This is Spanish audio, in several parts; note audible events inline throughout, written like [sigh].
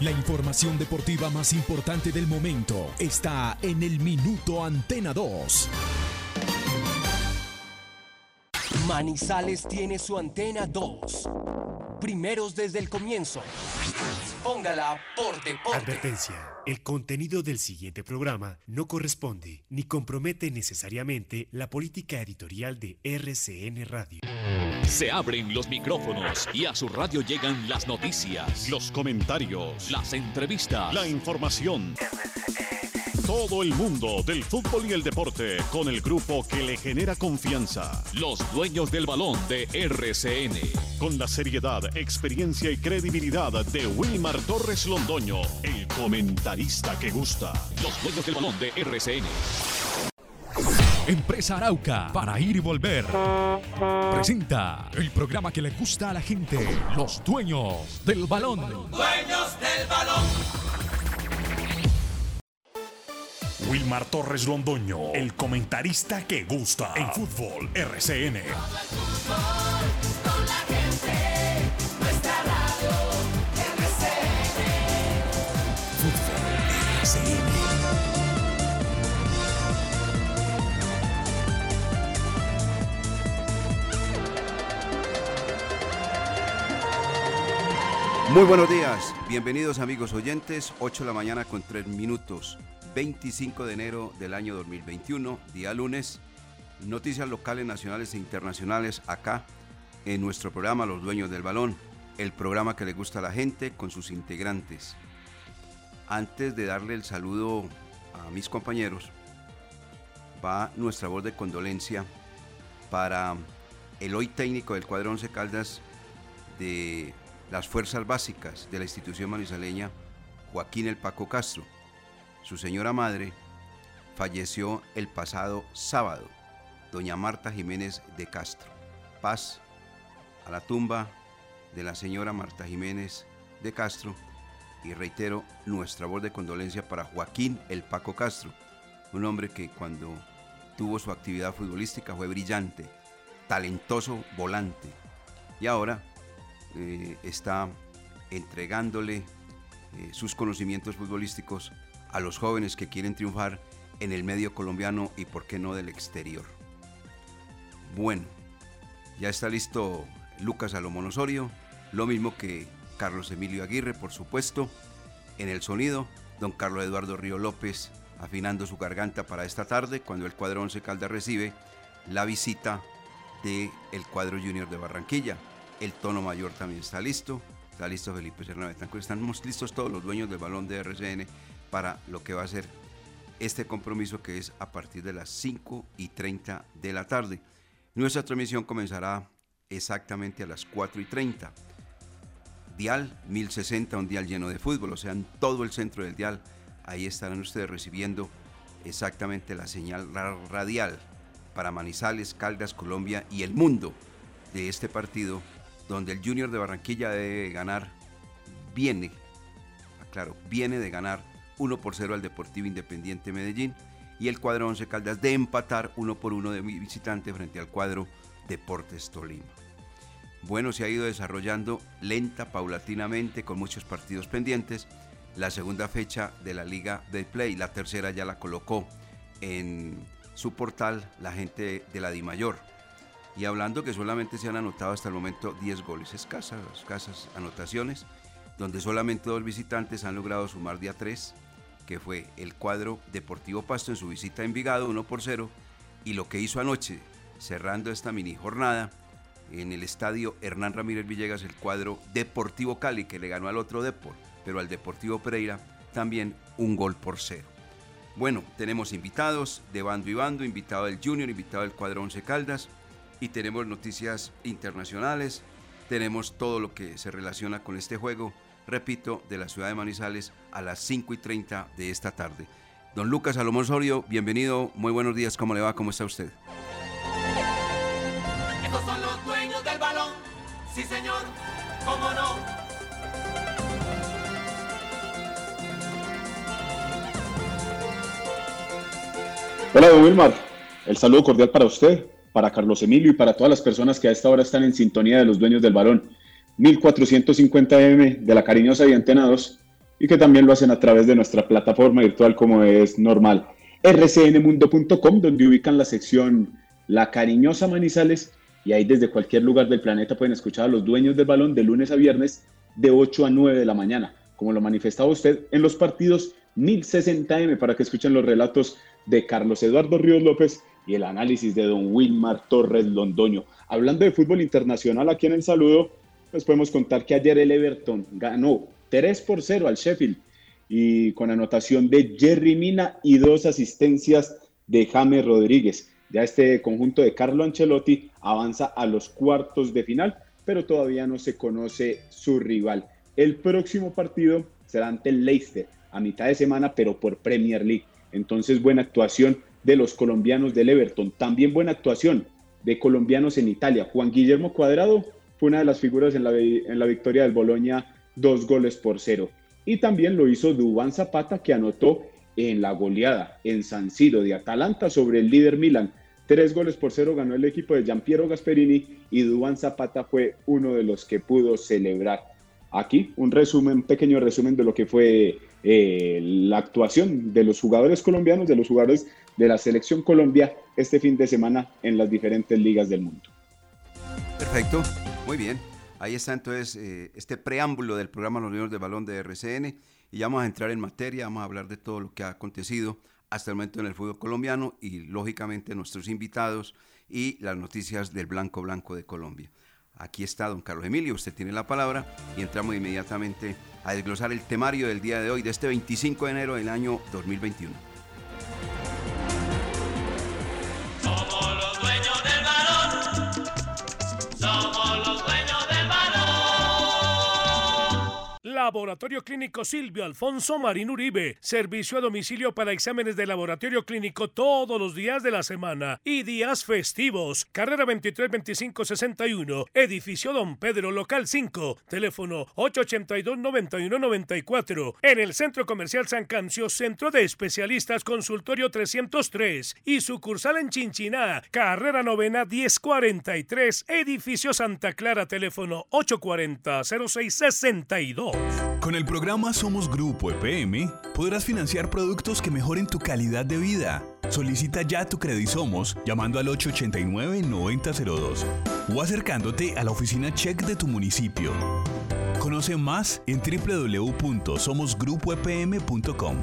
La información deportiva más importante del momento está en el Minuto Antena 2. Manizales tiene su antena 2. Primeros desde el comienzo. Póngala por deporte. Advertencia. El contenido del siguiente programa no corresponde ni compromete necesariamente la política editorial de RCN Radio. Se abren los micrófonos y a su radio llegan las noticias, los comentarios, las entrevistas, la información. Todo el mundo del fútbol y el deporte con el grupo que le genera confianza. Los dueños del balón de RCN. Con la seriedad, experiencia y credibilidad de Wilmar Torres Londoño, el comentarista que gusta. Los dueños del balón de RCN. Empresa Arauca, para ir y volver. Presenta el programa que le gusta a la gente, los dueños del balón. Dueños del balón. Wilmar Torres Londoño, el comentarista que gusta en fútbol RCN. Muy buenos días, bienvenidos amigos oyentes, 8 de la mañana con 3 minutos, 25 de enero del año 2021, día lunes, noticias locales, nacionales e internacionales acá en nuestro programa Los Dueños del Balón, el programa que le gusta a la gente con sus integrantes. Antes de darle el saludo a mis compañeros, va nuestra voz de condolencia para el hoy técnico del cuadro 11 Caldas de las fuerzas básicas de la institución manizaleña, Joaquín El Paco Castro. Su señora madre falleció el pasado sábado, doña Marta Jiménez de Castro. Paz a la tumba de la señora Marta Jiménez de Castro y reitero nuestra voz de condolencia para Joaquín El Paco Castro, un hombre que cuando tuvo su actividad futbolística fue brillante, talentoso volante y ahora eh, está entregándole eh, sus conocimientos futbolísticos a los jóvenes que quieren triunfar en el medio colombiano y por qué no del exterior. Bueno, ya está listo Lucas Salomón Osorio, lo mismo que Carlos Emilio Aguirre, por supuesto, en el sonido, don Carlos Eduardo Río López afinando su garganta para esta tarde cuando el cuadro 11 Caldas recibe la visita del el cuadro junior de Barranquilla. El tono mayor también está listo. Está listo Felipe Serna Betancourt. Estamos listos todos los dueños del balón de RCN para lo que va a ser este compromiso que es a partir de las 5 y 30 de la tarde. Nuestra transmisión comenzará exactamente a las 4 y 30. Dial 1060, un dial lleno de fútbol, o sea, en todo el centro del dial. Ahí estarán ustedes recibiendo exactamente la señal radial para Manizales, Caldas, Colombia y el mundo de este partido donde el Junior de Barranquilla debe ganar, viene, claro, viene de ganar 1 por 0 al Deportivo Independiente Medellín y el cuadro 11 Caldas de empatar 1 por 1 de visitante frente al cuadro Deportes Tolima. Bueno, se ha ido desarrollando lenta, paulatinamente, con muchos partidos pendientes. La segunda fecha de la Liga de Play, la tercera ya la colocó en su portal la gente de la DIMAYOR. Y hablando que solamente se han anotado hasta el momento 10 goles, escasas, escasas anotaciones, donde solamente dos visitantes han logrado sumar día 3, que fue el cuadro Deportivo Pasto en su visita a Envigado, 1 por 0, y lo que hizo anoche, cerrando esta mini jornada, en el estadio Hernán Ramírez Villegas, el cuadro Deportivo Cali, que le ganó al otro Depor, pero al Deportivo Pereira también un gol por cero. Bueno, tenemos invitados de bando y bando, invitado del Junior, invitado del cuadro 11 Caldas, y tenemos noticias internacionales, tenemos todo lo que se relaciona con este juego, repito, de la ciudad de Manizales a las 5 y 30 de esta tarde. Don Lucas Salomón Sorio, bienvenido, muy buenos días, ¿cómo le va? ¿Cómo está usted? Estos son los dueños del balón. Sí, señor, cómo no. Hola, don Wilmar. El saludo cordial para usted, para Carlos Emilio y para todas las personas que a esta hora están en sintonía de los dueños del balón. 1450M de la cariñosa y antena 2 y que también lo hacen a través de nuestra plataforma virtual como es normal. rcnmundo.com, donde ubican la sección La Cariñosa Manizales y ahí desde cualquier lugar del planeta pueden escuchar a los dueños del balón de lunes a viernes de 8 a 9 de la mañana, como lo manifestaba usted en los partidos 1060M para que escuchen los relatos de Carlos Eduardo Ríos López y el análisis de don Wilmar Torres Londoño. Hablando de fútbol internacional aquí en el saludo, pues podemos contar que ayer el Everton ganó 3 por 0 al Sheffield y con anotación de Jerry Mina y dos asistencias de James Rodríguez. Ya este conjunto de Carlo Ancelotti avanza a los cuartos de final, pero todavía no se conoce su rival. El próximo partido será ante el Leicester a mitad de semana, pero por Premier League. Entonces, buena actuación de los colombianos del Everton. También buena actuación de colombianos en Italia. Juan Guillermo Cuadrado fue una de las figuras en la, en la victoria del Boloña, dos goles por cero. Y también lo hizo Dubán Zapata, que anotó en la goleada en San Siro de Atalanta sobre el líder Milan. Tres goles por cero ganó el equipo de Giampiero Gasperini y Dubán Zapata fue uno de los que pudo celebrar. Aquí un resumen, pequeño resumen de lo que fue eh, la actuación de los jugadores colombianos, de los jugadores de la selección Colombia este fin de semana en las diferentes ligas del mundo. Perfecto, muy bien. Ahí está entonces eh, este preámbulo del programa Los Niños de Balón de RCN y ya vamos a entrar en materia, vamos a hablar de todo lo que ha acontecido hasta el momento en el fútbol colombiano y lógicamente nuestros invitados y las noticias del Blanco Blanco de Colombia. Aquí está don Carlos Emilio, usted tiene la palabra y entramos inmediatamente a desglosar el temario del día de hoy, de este 25 de enero del año 2021. Come on. Laboratorio Clínico Silvio Alfonso Marín Uribe. Servicio a domicilio para exámenes de laboratorio clínico todos los días de la semana y días festivos. Carrera 23 25 61. Edificio Don Pedro, local 5. Teléfono 882 91 94. En el Centro Comercial San Cancio, Centro de Especialistas Consultorio 303 y sucursal en Chinchiná. Carrera novena 1043. Edificio Santa Clara, teléfono 840 0662. Con el programa Somos Grupo EPM podrás financiar productos que mejoren tu calidad de vida. Solicita ya tu Somos llamando al 889-9002 o acercándote a la oficina check de tu municipio. Conoce más en www.somosgrupoepm.com.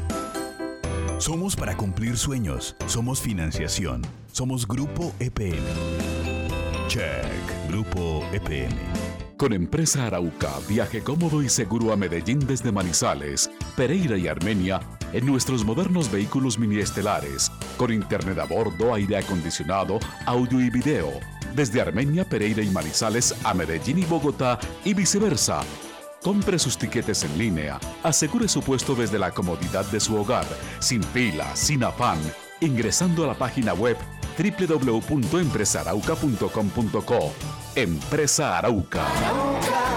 Somos para cumplir sueños. Somos financiación. Somos Grupo EPM. Check. Grupo EPM. Con Empresa Arauca, viaje cómodo y seguro a Medellín desde Manizales, Pereira y Armenia en nuestros modernos vehículos mini estelares, con internet a bordo, aire acondicionado, audio y video, desde Armenia, Pereira y Manizales a Medellín y Bogotá y viceversa. Compre sus tiquetes en línea, asegure su puesto desde la comodidad de su hogar, sin fila, sin afán, ingresando a la página web www.empresarauca.com.co. Empresa Arauca.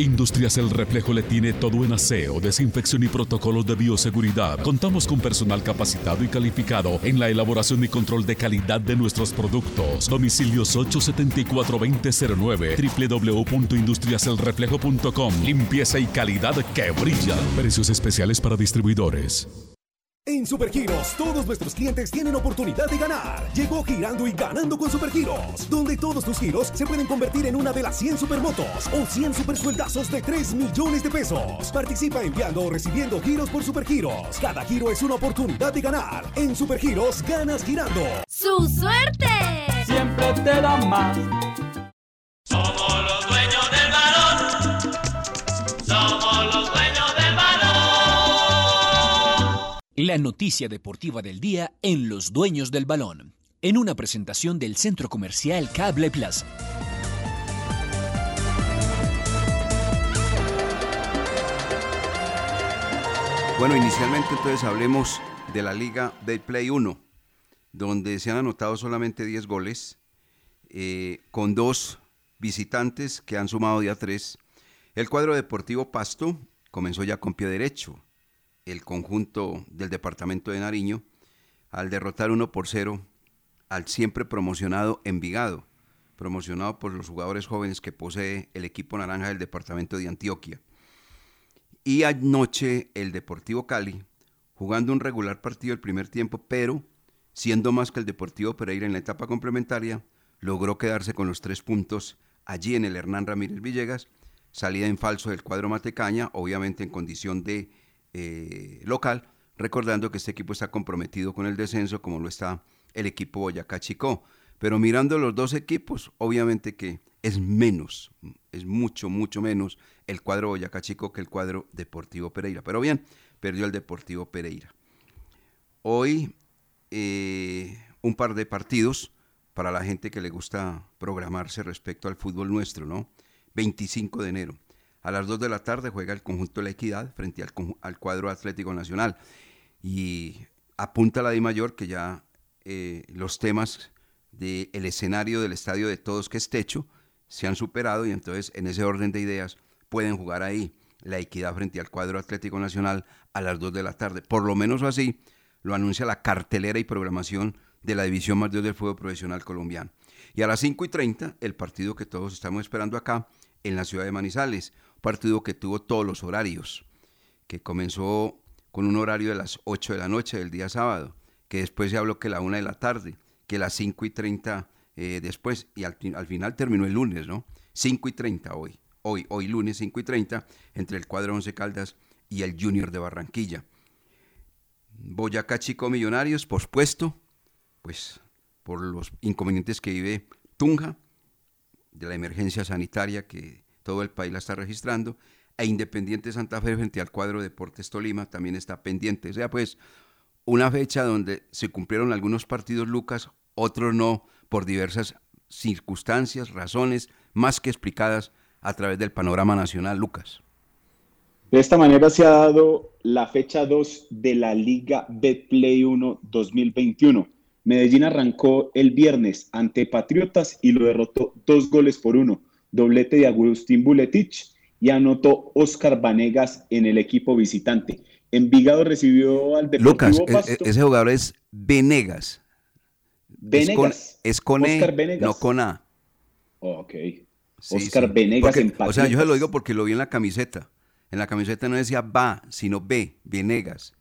Industrias El Reflejo le tiene todo en aseo, desinfección y protocolos de bioseguridad. Contamos con personal capacitado y calificado en la elaboración y control de calidad de nuestros productos. Domicilios 874-2009, www.industriaselreflejo.com. Limpieza y calidad que brilla. Precios especiales para distribuidores. En Supergiros, todos nuestros clientes tienen oportunidad de ganar. Llegó girando y ganando con Supergiros, donde todos tus giros se pueden convertir en una de las 100 supermotos o 100 supersueldazos de 3 millones de pesos. Participa enviando o recibiendo giros por Supergiros. Cada giro es una oportunidad de ganar. En Supergiros, ganas girando. ¡Su suerte! Siempre te da más. Somos los La noticia deportiva del día en Los Dueños del Balón, en una presentación del Centro Comercial Cable Plaza. Bueno, inicialmente entonces hablemos de la Liga del Play 1, donde se han anotado solamente 10 goles, eh, con dos visitantes que han sumado día 3. El cuadro deportivo Pasto comenzó ya con pie derecho el conjunto del departamento de Nariño, al derrotar 1 por 0 al siempre promocionado Envigado, promocionado por los jugadores jóvenes que posee el equipo naranja del departamento de Antioquia. Y anoche el Deportivo Cali, jugando un regular partido el primer tiempo, pero siendo más que el Deportivo Pereira en la etapa complementaria, logró quedarse con los tres puntos allí en el Hernán Ramírez Villegas, salida en falso del cuadro Matecaña, obviamente en condición de eh, local, recordando que este equipo está comprometido con el descenso como lo está el equipo Boyacá Chicó. Pero mirando los dos equipos, obviamente que es menos, es mucho, mucho menos el cuadro Boyacá Chico que el cuadro Deportivo Pereira. Pero bien, perdió el Deportivo Pereira. Hoy eh, un par de partidos para la gente que le gusta programarse respecto al fútbol nuestro, ¿no? 25 de enero. A las 2 de la tarde juega el conjunto de la Equidad frente al, cuadro Atlético Nacional. Y apunta la Di Mayor que ya eh, los temas del escenario del estadio de todos que es techo se han superado y entonces en ese orden de ideas pueden jugar ahí la equidad frente al cuadro Atlético Nacional a las 2 de la tarde. Por lo menos así lo anuncia la cartelera y programación de la División Mayor del Fútbol Profesional Colombiano. Y a las 5 y 30, el partido que todos estamos esperando acá en la ciudad de Manizales, partido que tuvo todos los horarios, que comenzó con un horario de las 8 de la noche del día sábado, que después se habló que la 1 de la tarde, que las 5 y 30 eh, después, y al, al, final terminó el lunes, ¿no? 5 y 30 hoy, hoy, hoy lunes 5 y 30, entre el cuadro 11 Caldas y el Junior de Barranquilla. Boyacá Chico Millonarios, pospuesto, pues por los inconvenientes que vive Tunja, de la emergencia sanitaria que todo el país la está registrando, e Independiente Santa Fe frente al cuadro Deportes Tolima también está pendiente. O sea, pues una fecha donde se cumplieron algunos partidos, Lucas, otros no, por diversas circunstancias, razones más que explicadas a través del panorama nacional, Lucas. De esta manera se ha dado la fecha 2 de la Liga Betplay 1 2021. Medellín arrancó el viernes ante Patriotas y lo derrotó dos goles por uno. Doblete de Agustín Buletich y anotó Oscar Vanegas en el equipo visitante. Envigado recibió al Deportivo Lucas, e-, Pasto. ese jugador es Venegas. Venegas. Es con, es con Oscar E, Venegas. no con A. Oh, ok. Sí, Oscar sí. Venegas Porque- en O sea, yo se lo digo porque lo vi en la camiseta. En la camiseta no decía va, sino B, Venegas.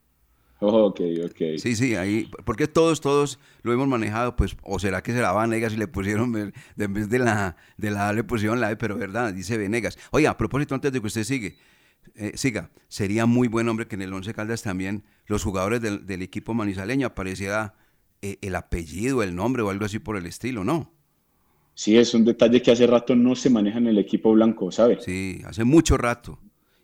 Ok, ok. Sí, sí, ahí, porque todos, todos lo hemos manejado, pues, o será que será Vanegas y le pusieron, en vez de la, de la A le pusieron la E, pero verdad, dice Venegas. Oye, a propósito, antes de que usted sigue, eh, siga, sería muy buen hombre que en el Once Caldas también los jugadores del, del equipo manizaleño apareciera eh, el apellido, el nombre o algo así por el estilo, ¿no? Sí, es un detalle que hace rato no se maneja en el equipo blanco, ¿sabe? Sí, hace mucho rato.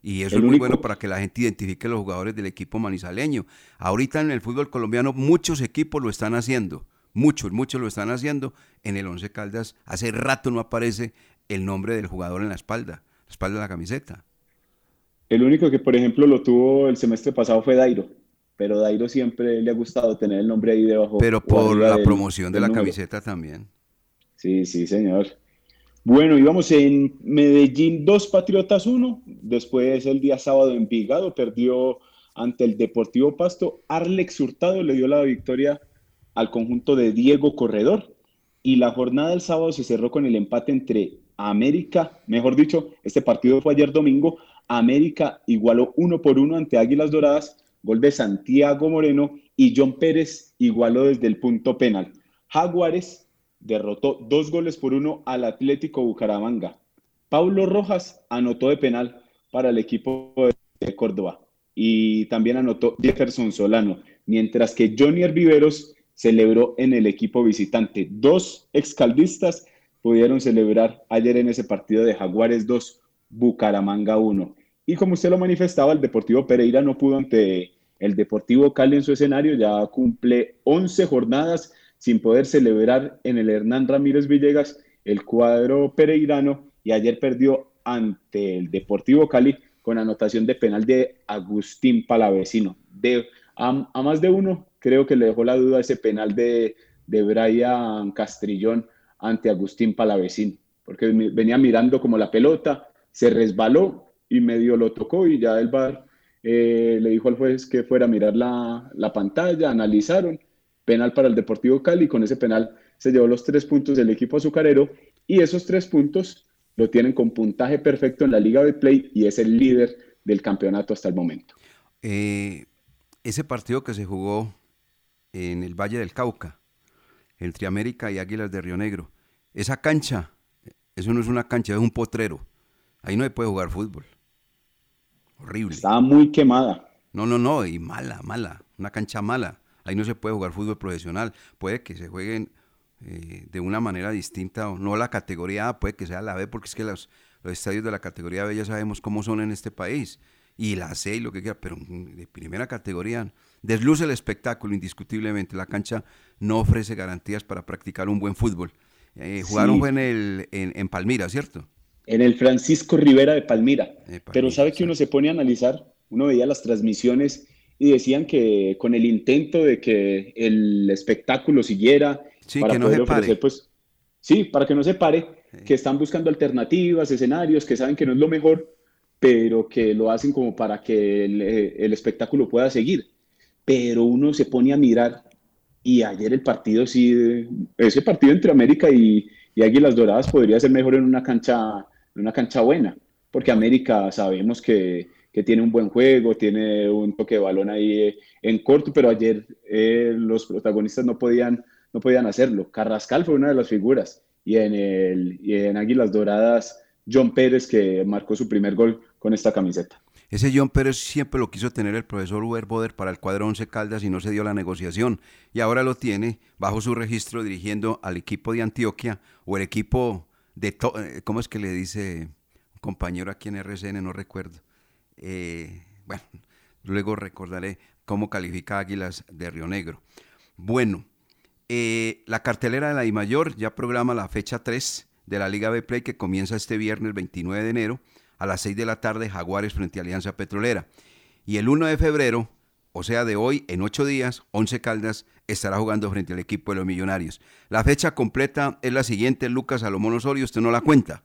Y eso El es muy único- bueno para que la gente identifique los jugadores del equipo manizaleño. Ahorita en el fútbol colombiano muchos equipos lo están haciendo. Muchos, muchos lo están haciendo. En el Once Caldas hace rato no aparece el nombre del jugador en la espalda, la espalda de la camiseta. El único que, por ejemplo, lo tuvo el semestre pasado fue Dairo, pero Dairo siempre le ha gustado tener el nombre ahí debajo. Pero por la del- promoción de la número. camiseta también. Sí, sí, señor. Bueno, íbamos en Medellín 2, Patriotas 1. Después el día sábado Envigado perdió ante el Deportivo Pasto. Arlex Hurtado le dio la victoria al conjunto de Diego Corredor. Y la jornada del sábado se cerró con el empate entre América, mejor dicho, este partido fue ayer domingo. América igualó uno por uno ante Águilas Doradas, gol de Santiago Moreno y John Pérez igualó desde el punto penal. Jaguares derrotó dos goles por uno al Atlético Bucaramanga. Paulo Rojas anotó de penal para el equipo de Córdoba y también anotó Jefferson Solano, mientras que Johnny Viveros celebró en el equipo visitante. Dos excaldistas pudieron celebrar ayer en ese partido de Jaguares 2, Bucaramanga 1. Y como usted lo manifestaba, el Deportivo Pereira no pudo ante el Deportivo Cali en su escenario, ya cumple 11 jornadas sin poder celebrar en el Hernán Ramírez Villegas el cuadro pereirano y ayer perdió ante el Deportivo Cali con anotación de penal de Agustín Palavecino. De, a, más de uno creo que le dejó la duda ese penal de, de Brian Castrillón ante Agustín Palavecino, porque venía mirando como la pelota, se resbaló y medio lo tocó y ya el VAR eh, le dijo al juez que fuera a mirar la, la, pantalla, analizaron, penal para el Deportivo Cali, con ese penal se llevó los tres puntos del equipo azucarero y esos tres puntos lo tienen con puntaje perfecto en la Liga de Play y es el líder del campeonato hasta el momento. Eh, ese partido que se jugó en el Valle del Cauca, entre América y Águilas de Río Negro, esa cancha, eso no es una cancha, es un potrero. Ahí no se puede jugar fútbol. Horrible. Estaba muy quemada. No, no, no, y mala, mala, una cancha mala. Ahí no se puede jugar fútbol profesional. Puede que se jueguen eh, de una manera distinta, no la categoría A, puede que sea la B, porque es que los, los estadios de la categoría B ya sabemos cómo son en este país. Y la C y lo que quiera, pero de primera categoría desluce el espectáculo indiscutiblemente. La cancha no ofrece garantías para practicar un buen fútbol. Eh, jugaron fue en, el, en, Palmira, ¿cierto? En el Francisco Rivera de Palmira. Pero sabe que uno se pone a analizar, uno veía las transmisiones y decían que con el intento de que el espectáculo siguiera, sí, para que no se pare. pues, sí, para que no se pare, que están buscando alternativas, escenarios, que saben que no es lo mejor, pero que lo hacen como para que el, el espectáculo pueda seguir. Pero uno se pone a mirar y ayer el partido sí, ese partido entre América y, y Águilas Doradas podría ser mejor en una cancha, en una cancha buena, porque América sabemos que, que tiene un buen juego, tiene un toque de balón ahí eh, en corto, pero ayer eh, los protagonistas no podían, no podían hacerlo. Carrascal fue una de las figuras y en, el, y en Águilas Doradas John Pérez que marcó su primer gol con esta camiseta. Ese John Pérez siempre lo quiso tener el profesor Uber Boder para el cuadro 11 Caldas y no se dio la negociación. Y ahora lo tiene bajo su registro dirigiendo al equipo de Antioquia o el equipo de... Eh, ¿Cómo es que le dice un compañero aquí en RCN? No recuerdo. Eh, bueno, luego recordaré cómo califica Águilas de Río Negro. Bueno, eh, la cartelera de la I Mayor ya programa la fecha 3 de la Liga B Play que comienza este viernes 29 de enero a las 6 de la tarde Jaguares frente a Alianza Petrolera. Y el 1 de febrero, o sea de hoy, en 8 días, 11 Caldas estará jugando frente al equipo de los Millonarios. La fecha completa es la siguiente, Lucas Salomón Osorio, usted no la cuenta.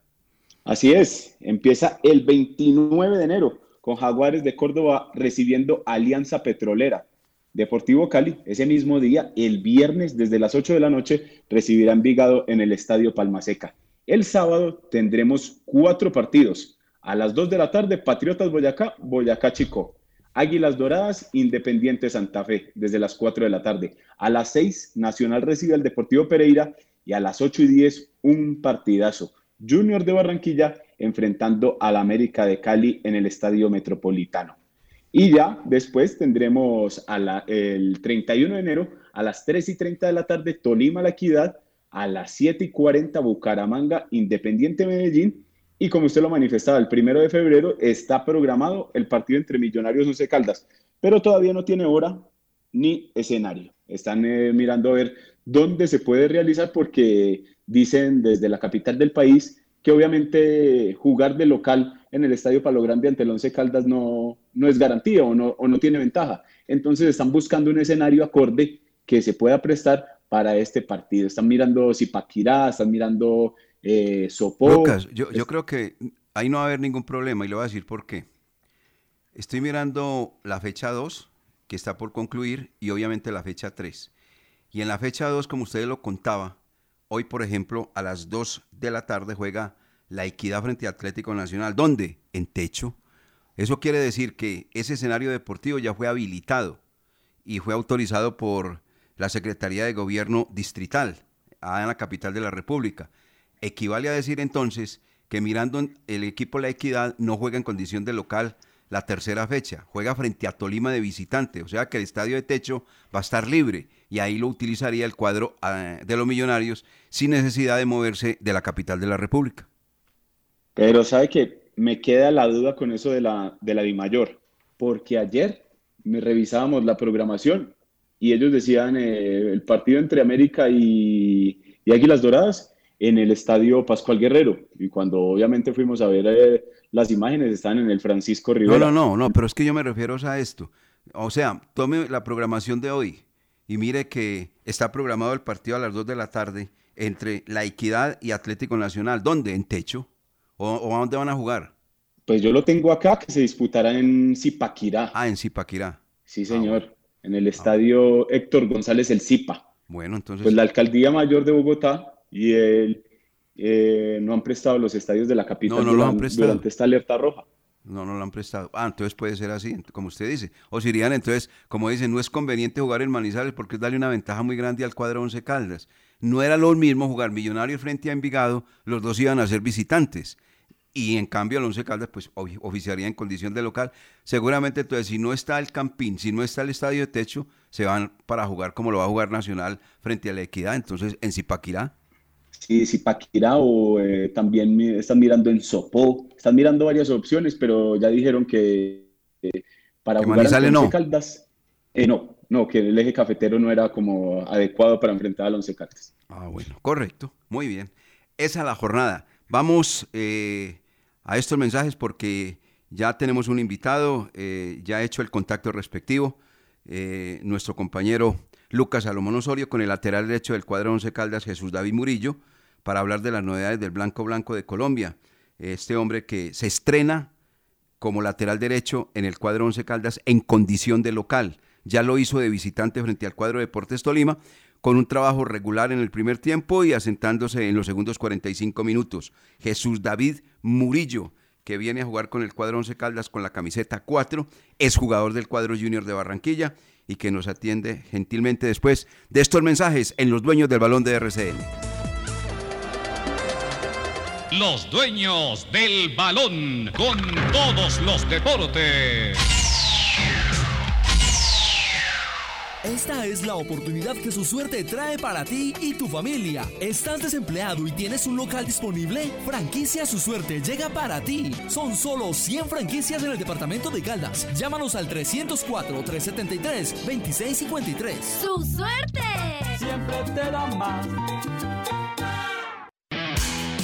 Así es, empieza el 29 de enero con Jaguares de Córdoba recibiendo Alianza Petrolera. Deportivo Cali, ese mismo día, el viernes desde las 8 de la noche, recibirá Envigado en el Estadio Palmaseca. El sábado tendremos cuatro partidos. A las 2 de la tarde, Patriotas Boyacá, Boyacá Chico. Águilas Doradas, Independiente Santa Fe, desde las 4 de la tarde. A las 6, Nacional recibe al Deportivo Pereira y a las 8 y 10, un partidazo. Junior de Barranquilla enfrentando al América de Cali en el Estadio Metropolitano. Y ya después tendremos el 31 de enero a las 3 y 30 de la tarde Tolima La Equidad, a las 7 y 40 Bucaramanga Independiente Medellín y como usted lo manifestaba, el primero de febrero está programado el partido entre Millonarios y Once Caldas, pero todavía no tiene hora ni escenario. Están eh, mirando a ver dónde se puede realizar porque dicen desde la capital del país que obviamente jugar de local en el Estadio Palo Grande ante el Once Caldas no, no es garantía o no, o no tiene ventaja. Entonces están buscando un escenario acorde que se pueda prestar para este partido. Están mirando Zipaquirá, están mirando eh, Lucas, yo, yo creo que ahí no va a haber ningún problema y le voy a decir por qué. Estoy mirando la fecha 2, que está por concluir, y obviamente la fecha 3. Y en la fecha 2, como usted lo contaba, hoy, por ejemplo, a las 2 de la tarde juega la Equidad frente a Atlético Nacional. ¿Dónde? En techo. Eso quiere decir que ese escenario deportivo ya fue habilitado y fue autorizado por la Secretaría de Gobierno Distrital, en la capital de la República. Equivale a decir entonces que mirando el equipo La Equidad no juega en condición de local la tercera fecha, juega frente a Tolima de visitante, o sea que el estadio de techo va a estar libre y ahí lo utilizaría el cuadro ah, de los millonarios sin necesidad de moverse de la capital de la República. Pero sabe que me queda la duda con eso de la, de la Mayor, porque ayer me revisábamos la programación y ellos decían eh, el partido entre América y, y Águilas Doradas en el estadio Pascual Guerrero. Y cuando obviamente fuimos a ver eh, las imágenes, están en el Francisco Rivera. No, no, no, no, pero es que yo me refiero a esto. O sea, tome la programación de hoy y mire que está programado el partido a las 2 de la tarde entre La Equidad y Atlético Nacional. ¿Dónde? ¿En techo? ¿O, a dónde van a jugar? Pues yo lo tengo acá, que se disputará en Zipaquirá. Ah, en Zipaquirá. Sí, señor. En el estadio Héctor González El Zipa. Bueno, entonces. Pues la alcaldía mayor de Bogotá y él eh, no han prestado los estadios de la capital no, no durante, durante esta alerta roja. No, no lo han prestado. Ah, entonces puede ser así, como usted dice. O si irían, entonces, como dicen, no es conveniente jugar en Manizales porque es darle una ventaja muy grande al cuadro Once Caldas. No era lo mismo jugar Millonarios frente a Envigado, los dos iban a ser visitantes. Y en cambio el Once Caldas pues oficiaría en condición de local. Seguramente entonces si no está el Campín, si no está el estadio de techo, se van para jugar como lo va a jugar Nacional frente a la Equidad. Entonces en Zipaquirá. Sí, Zipaquirá o eh, también están mirando en Sopó. Están mirando varias opciones, pero ya dijeron que eh, para jugar en Once Caldas, eh, no, no, que el eje cafetero no era como adecuado para enfrentar al Once Caldas. Ah, bueno, correcto, muy bien. Esa es la jornada. Vamos a estos mensajes porque ya tenemos un invitado, eh, ya ha hecho el contacto respectivo, eh, nuestro compañero Lucas Salomón Osorio con el lateral derecho del cuadro 11 Caldas, Jesús David Murillo, para hablar de las novedades del Blanco Blanco de Colombia. Este hombre que se estrena como lateral derecho en el cuadro 11 Caldas en condición de local. Ya lo hizo de visitante frente al cuadro Deportes Tolima, con un trabajo regular en el primer tiempo y asentándose en los segundos 45 minutos. Jesús David Murillo, que viene a jugar con el cuadro 11 Caldas con la camiseta 4, es jugador del cuadro junior de Barranquilla y que nos atiende gentilmente después de estos mensajes en los dueños del balón de RCN. Los dueños del balón con todos los deportes. Esta es la oportunidad que su suerte trae para ti y tu familia. ¿Estás desempleado y tienes un local disponible? Franquicia Su Suerte llega para ti. Son solo 100 franquicias en el departamento de Caldas. Llámanos al 304-373-2653. ¡Su suerte! Siempre te da más.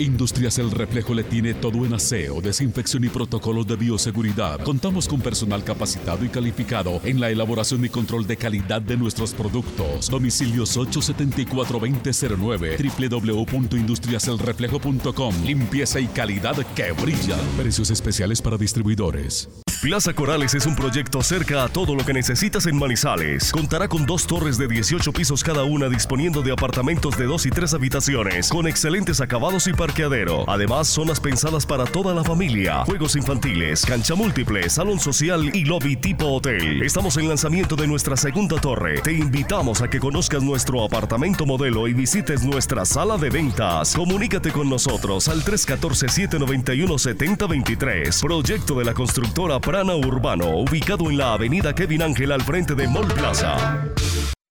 Industrias El Reflejo le tiene todo en aseo, desinfección y protocolos de bioseguridad. Contamos con personal capacitado y calificado en la elaboración y control de calidad de nuestros productos. Domicilios 874-2009, www.industriaselreflejo.com. Limpieza y calidad que brilla. Precios especiales para distribuidores. Plaza Corales es un proyecto cerca a todo lo que necesitas en Manizales. Contará con dos torres de 18 pisos cada una disponiendo de apartamentos de dos y tres habitaciones, con excelentes acabados y parqueadero. Además, zonas pensadas para toda la familia, juegos infantiles, cancha múltiple, salón social y lobby tipo hotel. Estamos en lanzamiento de nuestra segunda torre. Te invitamos a que conozcas nuestro apartamento modelo y visites nuestra sala de ventas. Comunícate con nosotros al 314-791-7023. Proyecto de la constructora Prana Urbano, ubicado en la avenida Kevin Ángel al frente de Mall Plaza.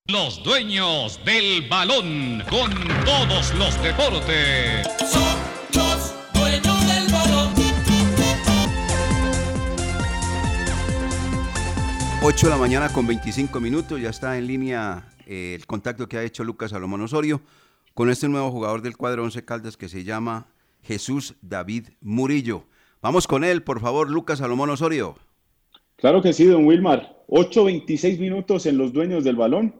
Los dueños del balón con todos los deportes. Son los dueños del balón. 8 de la mañana con 25 minutos, ya está en línea eh, el contacto que ha hecho Lucas Salomón Osorio con este nuevo jugador del cuadro 11 Caldas que se llama Jesús David Murillo. Vamos con él, por favor, Lucas Salomón Osorio. Claro que sí, don Wilmar. 8.26 minutos en los dueños del balón.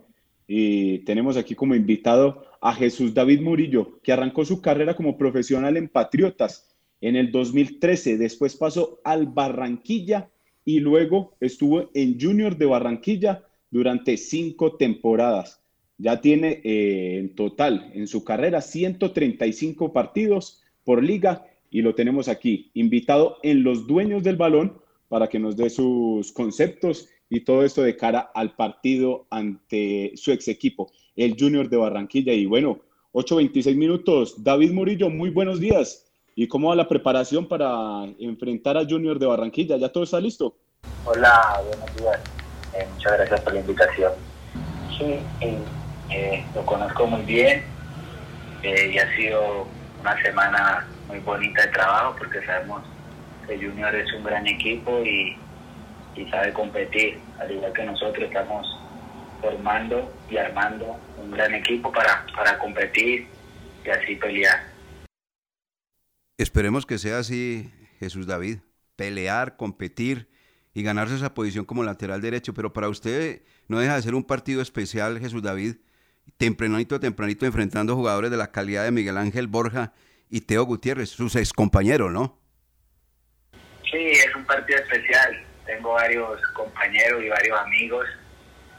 Y tenemos aquí como invitado a Jesús David Murillo, que arrancó su carrera como profesional en Patriotas en el 2013. Después pasó al Barranquilla y luego estuvo en Junior de Barranquilla durante cinco temporadas. Ya tiene eh, en total en su carrera 135 partidos por liga y lo tenemos aquí, invitado en los dueños del balón para que nos dé sus conceptos y todo esto de cara al partido ante su ex equipo, el Junior de Barranquilla. Y bueno, 8.26 minutos. David Murillo, muy buenos días. ¿Y cómo va la preparación para enfrentar a Junior de Barranquilla? ¿Ya todo está listo? Hola, buenos días. Eh, muchas gracias por la invitación. Sí, eh, lo conozco muy bien eh, y ha sido una semana muy bonita de trabajo porque sabemos que Junior es un gran equipo y, y sabe competir, al igual que nosotros estamos formando y armando un gran equipo para, para competir y así pelear. Esperemos que sea así, Jesús David, pelear, competir y ganarse esa posición como lateral derecho, pero para usted no deja de ser un partido especial, Jesús David, tempranito, tempranito enfrentando jugadores de la calidad de Miguel Ángel Borja y Teo Gutiérrez, sus ex compañeros, ¿no? Sí, es un partido especial. Tengo varios compañeros y varios amigos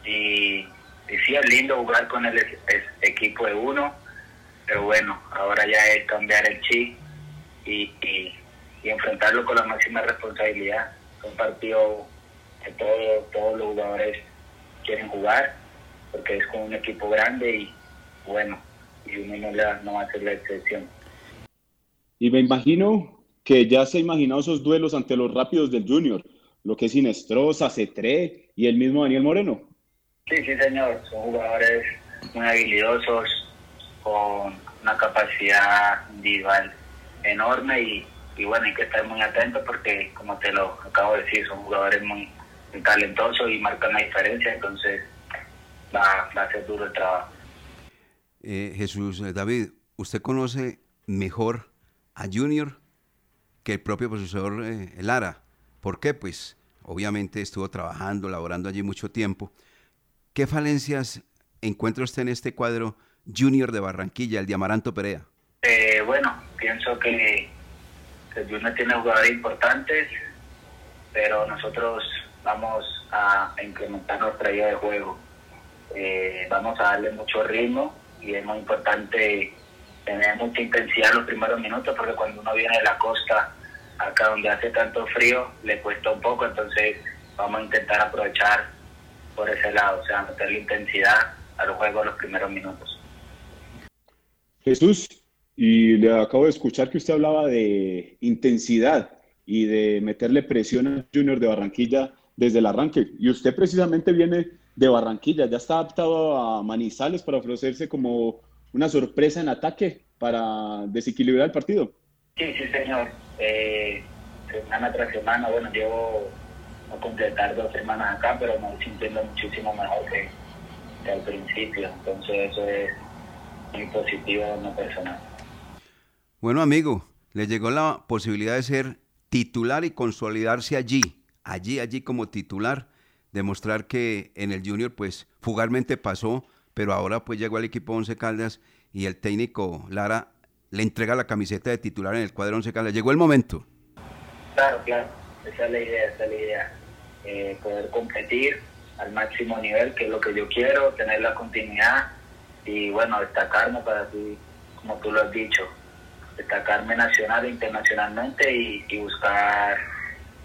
y, sí es lindo jugar con el equipo de uno, pero bueno, ahora ya es cambiar el chip y, enfrentarlo con la máxima responsabilidad. Es un partido que todo, todos los jugadores quieren jugar porque es con un equipo grande y bueno, y uno no, le, no va a ser la excepción. Y me imagino que ya se ha imaginado esos duelos ante los rápidos del Junior, lo que es Inestrosa, Cetré y el mismo Daniel Moreno. Sí, sí, señor. Son jugadores muy habilidosos, con una capacidad individual enorme y, y bueno, hay que estar muy atentos porque, como te lo acabo de decir, son jugadores muy, talentosos y marcan la diferencia, entonces va, va a ser duro el trabajo. Eh, Jesús, eh, David, ¿usted conoce mejor a Junior que el propio profesor eh, Lara? ¿Por qué? Pues obviamente estuvo trabajando, laborando allí mucho tiempo. ¿Qué falencias encuentra usted en este cuadro Junior de Barranquilla, el de Amaranto Perea? Eh, bueno, pienso que, el Junior tiene jugadores importantes, pero nosotros vamos a, incrementar nuestra idea de juego. Eh, vamos a darle mucho ritmo y es muy importante tener mucha intensidad en los primeros minutos porque cuando uno viene de la costa, acá donde hace tanto frío, le cuesta un poco, entonces vamos a intentar aprovechar por ese lado, o sea, meterle intensidad a los juegos los primeros minutos. Jesús, y le acabo de escuchar que usted hablaba de intensidad y de meterle presión al Junior de Barranquilla desde el arranque. Y usted precisamente viene de Barranquilla, ya está adaptado a Manizales para ofrecerse como una sorpresa en ataque para desequilibrar el partido. Sí, sí, señor. Eh, semana tras semana, bueno, llevo a completar dos semanas acá, pero me voy sintiendo muchísimo mejor que, que al principio. Entonces eso es muy positivo en lo personal. Bueno, amigo, le llegó la posibilidad de ser titular y consolidarse allí, allí, allí como titular, demostrar que en el Junior pues fugarmente pasó, pero ahora pues llegó al equipo Once Caldas y el técnico Lara le entrega la camiseta de titular en el cuadro Once Caldas. Llegó el momento. Claro, claro, esa es la idea, esa es la idea. Eh, poder competir al máximo nivel, que es lo que yo quiero, tener la continuidad y bueno, destacarme para ti, como tú lo has dicho, destacarme nacional e internacionalmente y, buscar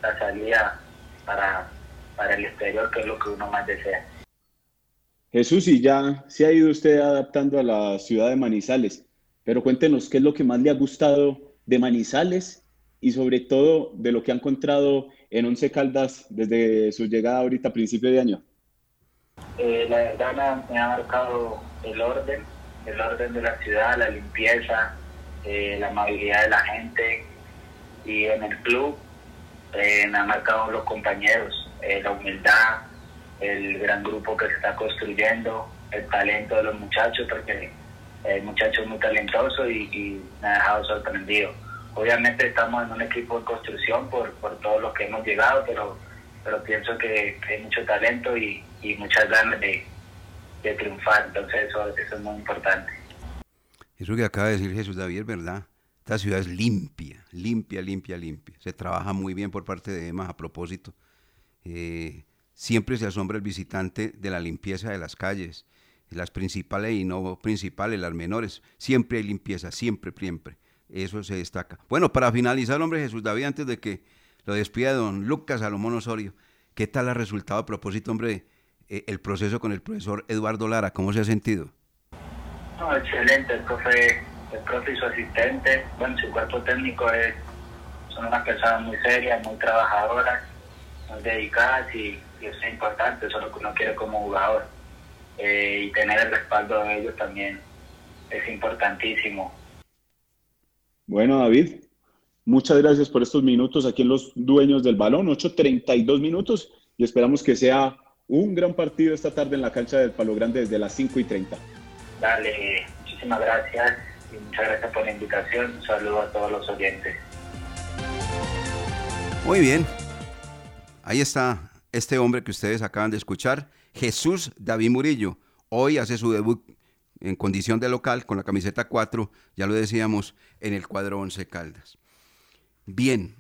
la salida para, para el exterior, que es lo que uno más desea. Jesús, y ya se ha ido usted adaptando a la ciudad de Manizales, pero cuéntenos qué es lo que más le ha gustado de Manizales y sobre todo de lo que ha encontrado en Once Caldas desde su llegada ahorita a principio de año. Eh, la verdad me ha marcado el orden, el orden de la ciudad, la limpieza, eh, la amabilidad de la gente y en el club eh, me han marcado los compañeros, eh, la humildad, el gran grupo que se está construyendo, el talento de los muchachos, porque el muchacho es muy talentoso y, me ha dejado sorprendido. Obviamente estamos en un equipo de construcción por, por todo lo que hemos llegado, pero, pero pienso que, hay mucho talento y, y muchas ganas de, de triunfar, entonces eso, eso es muy importante. Eso que acaba de decir Jesús David verdad. Esta ciudad es limpia, limpia, limpia, limpia. Se trabaja muy bien por parte de EMA a propósito. Eh, siempre se asombra el visitante de la limpieza de las calles, las principales y no principales, las menores. Siempre hay limpieza, siempre, siempre. Eso se destaca. Bueno, para finalizar, hombre Jesús David, antes de que lo despida don Lucas Salomón Osorio, ¿qué tal ha resultado a propósito, hombre, eh, el proceso con el profesor Eduardo Lara? ¿Cómo se ha sentido? Excelente, el profe, el profe y su asistente, bueno, su cuerpo técnico es, son unas personas muy serias, muy trabajadoras, muy dedicadas y, eso es importante, eso es lo que uno quiere como jugador. Eh, y tener el respaldo de ellos también es importantísimo. Bueno, David, muchas gracias por estos minutos aquí en Los Dueños del Balón, 8.32 minutos, y esperamos que sea un gran partido esta tarde en la cancha del Palo Grande desde las 5 y 30. Dale, muchísimas gracias y muchas gracias por la invitación. Un saludo a todos los oyentes. Muy bien. Ahí está este hombre que ustedes acaban de escuchar, Jesús David Murillo. Hoy hace su debut en condición de local con la camiseta 4, ya lo decíamos, en el cuadro 11 Caldas. Bien,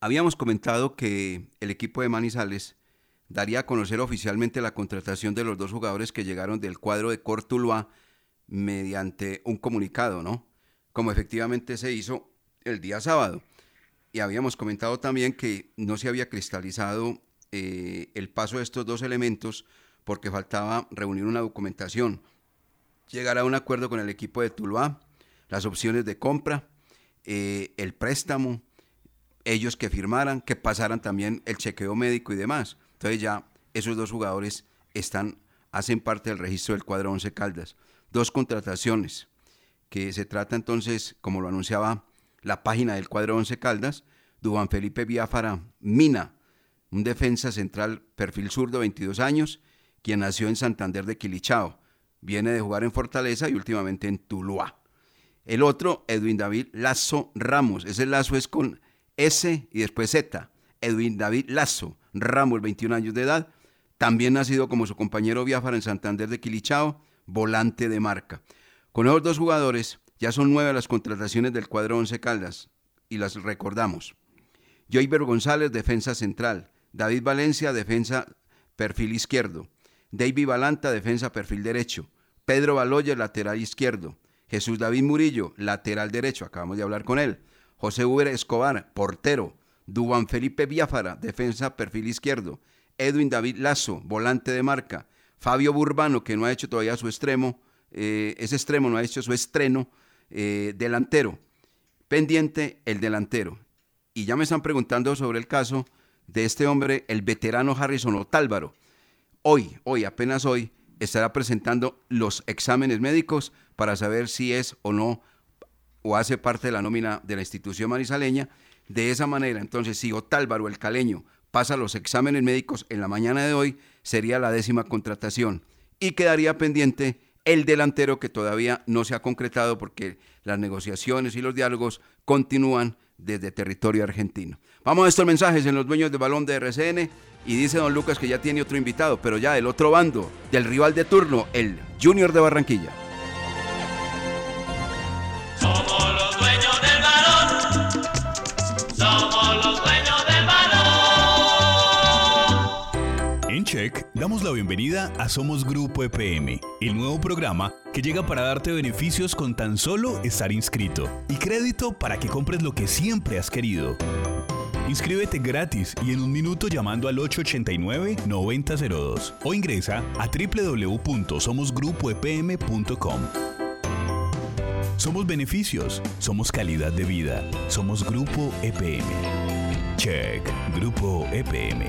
habíamos comentado que el equipo de Manizales daría a conocer oficialmente la contratación de los dos jugadores que llegaron del cuadro de Cortuluá mediante un comunicado, ¿no? Como efectivamente se hizo el día sábado. Y habíamos comentado también que no se había cristalizado eh, el paso de estos dos elementos porque faltaba reunir una documentación, llegar a un acuerdo con el equipo de Tuluá, las opciones de compra, eh, el préstamo, ellos que firmaran, que pasaran también el chequeo médico y demás. Entonces ya esos dos jugadores están, hacen parte del registro del cuadro 11 Caldas. Dos contrataciones, que se trata entonces, como lo anunciaba la página del cuadro 11 Caldas, Dubán Felipe Biafara Mina, un defensa central perfil zurdo, 22 años, quien nació en Santander de Quilichao. Viene de jugar en Fortaleza y últimamente en Tuluá. El otro, Edwin David Lazo Ramos. Ese Lazo es con S y después Z. Edwin David Lazo Ramos, 21 años de edad, también nacido como su compañero Biafara en Santander de Quilichao, volante de marca. Con esos dos jugadores ya son nueve las contrataciones del cuadro 11 Caldas y las recordamos. Joyber González, defensa central. David Valencia, defensa perfil izquierdo. David Balanta, defensa perfil derecho. Pedro Baloya, lateral izquierdo. Jesús David Murillo, lateral derecho, acabamos de hablar con él. José Uber Escobar, portero. Duban Felipe Biafara, defensa perfil izquierdo. Edwin David Lazo, volante de marca. Fabio Burbano, que no ha hecho todavía su extremo, eh, ese extremo no ha hecho su estreno, eh, delantero. Pendiente el delantero. Y ya me están preguntando sobre el caso de este hombre, el veterano Harrison Otálvaro. Hoy, hoy, apenas hoy, estará presentando los exámenes médicos para saber si es o no o hace parte de la nómina de la institución marisaleña de esa manera, entonces, si Otálvaro, el caleño, pasa los exámenes médicos en la mañana de hoy, sería la décima contratación. Y quedaría pendiente el delantero que todavía no se ha concretado porque las negociaciones y los diálogos continúan desde territorio argentino. Vamos a estos mensajes en los dueños de balón de RCN y dice don Lucas que ya tiene otro invitado, pero ya del otro bando, del rival de turno, el Junior de Barranquilla. Damos la bienvenida a Somos Grupo EPM, el nuevo programa que llega para darte beneficios con tan solo estar inscrito y crédito para que compres lo que siempre has querido. Inscríbete gratis y en un minuto llamando al 889-9002 o ingresa a www.somosgrupoepm.com. Somos beneficios, somos calidad de vida, somos Grupo EPM. Check, Grupo EPM.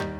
Thank you.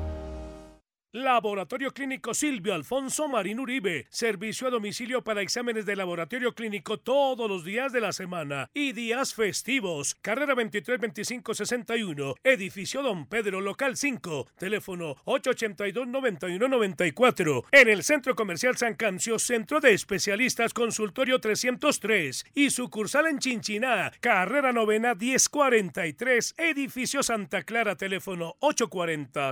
Laboratorio Clínico Silvio Alfonso Marín Uribe. Servicio a domicilio para exámenes de laboratorio clínico todos los días de la semana y días festivos. Carrera 23 25 61. Edificio Don Pedro, local 5. Teléfono 882 91 94. En el Centro Comercial San Cancio, Centro de Especialistas Consultorio 303 y sucursal en Chinchiná. Carrera Novena 1043. Edificio Santa Clara, teléfono 840